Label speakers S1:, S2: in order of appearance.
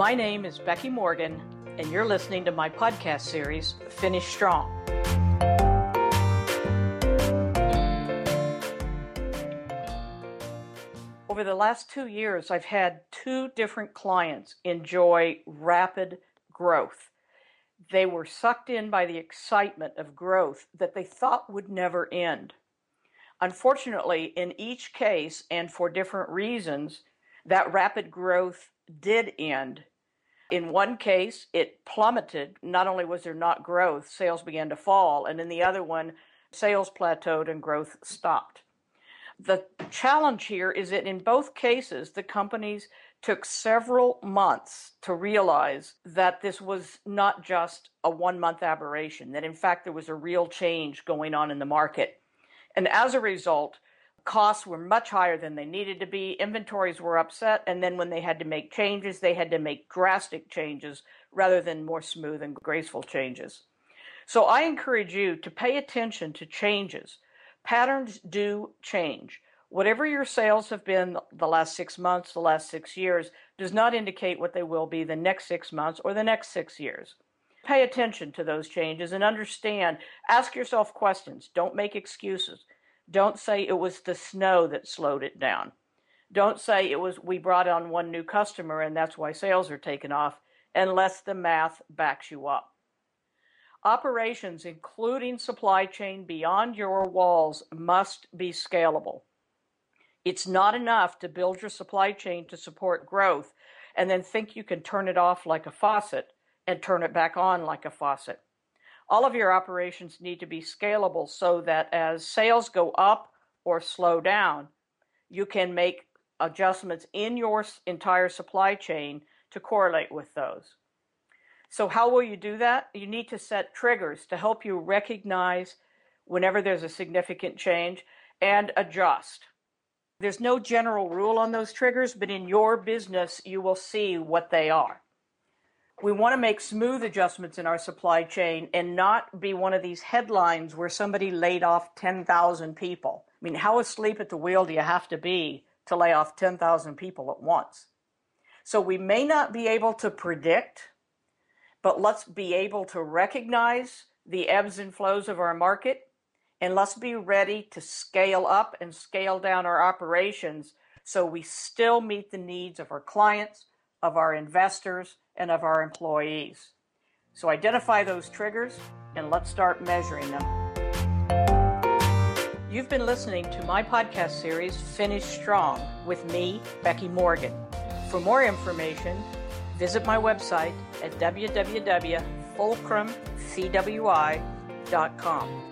S1: My name is Becky Morgan, and you're listening to my podcast series, Finish Strong. Over the last two years, I've had two different clients enjoy rapid growth. They were sucked in by the excitement of growth that they thought would never end. Unfortunately, in each case and for different reasons, that rapid growth did end. In one case, it plummeted. Not only was there not growth, sales began to fall. And in the other one, sales plateaued and growth stopped. The challenge here is that in both cases, the companies took several months to realize that this was not just a one month aberration, that in fact there was a real change going on in the market. And as a result, costs were much higher than they needed to be, inventories were upset, and then when they had to make changes, they had to make drastic changes rather than more smooth and graceful changes. So I encourage you to pay attention to changes. Patterns do change. Whatever your sales have been the last six months, the last six years, does not indicate what they will be the next six months or the next six years. Pay attention to those changes and understand. Ask yourself questions. Don't make excuses. Don't say it was the snow that slowed it down. Don't say it was we brought on one new customer and that's why sales are taken off unless the math backs you up. Operations, including supply chain beyond your walls, must be scalable. It's not enough to build your supply chain to support growth and then think you can turn it off like a faucet and turn it back on like a faucet all of your operations need to be scalable so that as sales go up or slow down, you can make adjustments in your entire supply chain to correlate with those. So, how will you do that? You need to set triggers to help you recognize whenever there's a significant change and adjust. There's no general rule on those triggers, but in your business, you will see what they are we want to make smooth adjustments in our supply chain and not be one of these headlines where somebody laid off 10,000 people. I mean, how asleep at the wheel do you have to be to lay off 10,000 people at once? So we may not be able to predict, but let's be able to recognize the ebbs and flows of our market and let's be ready to scale up and scale down our operations so we still meet the needs of our clients, of our investors, and of our employees. So identify those triggers and let's start measuring them. You've been listening to my podcast series, Finish Strong, with me, Becky Morgan. For more information, visit my website at www.fulcrumcwi.com.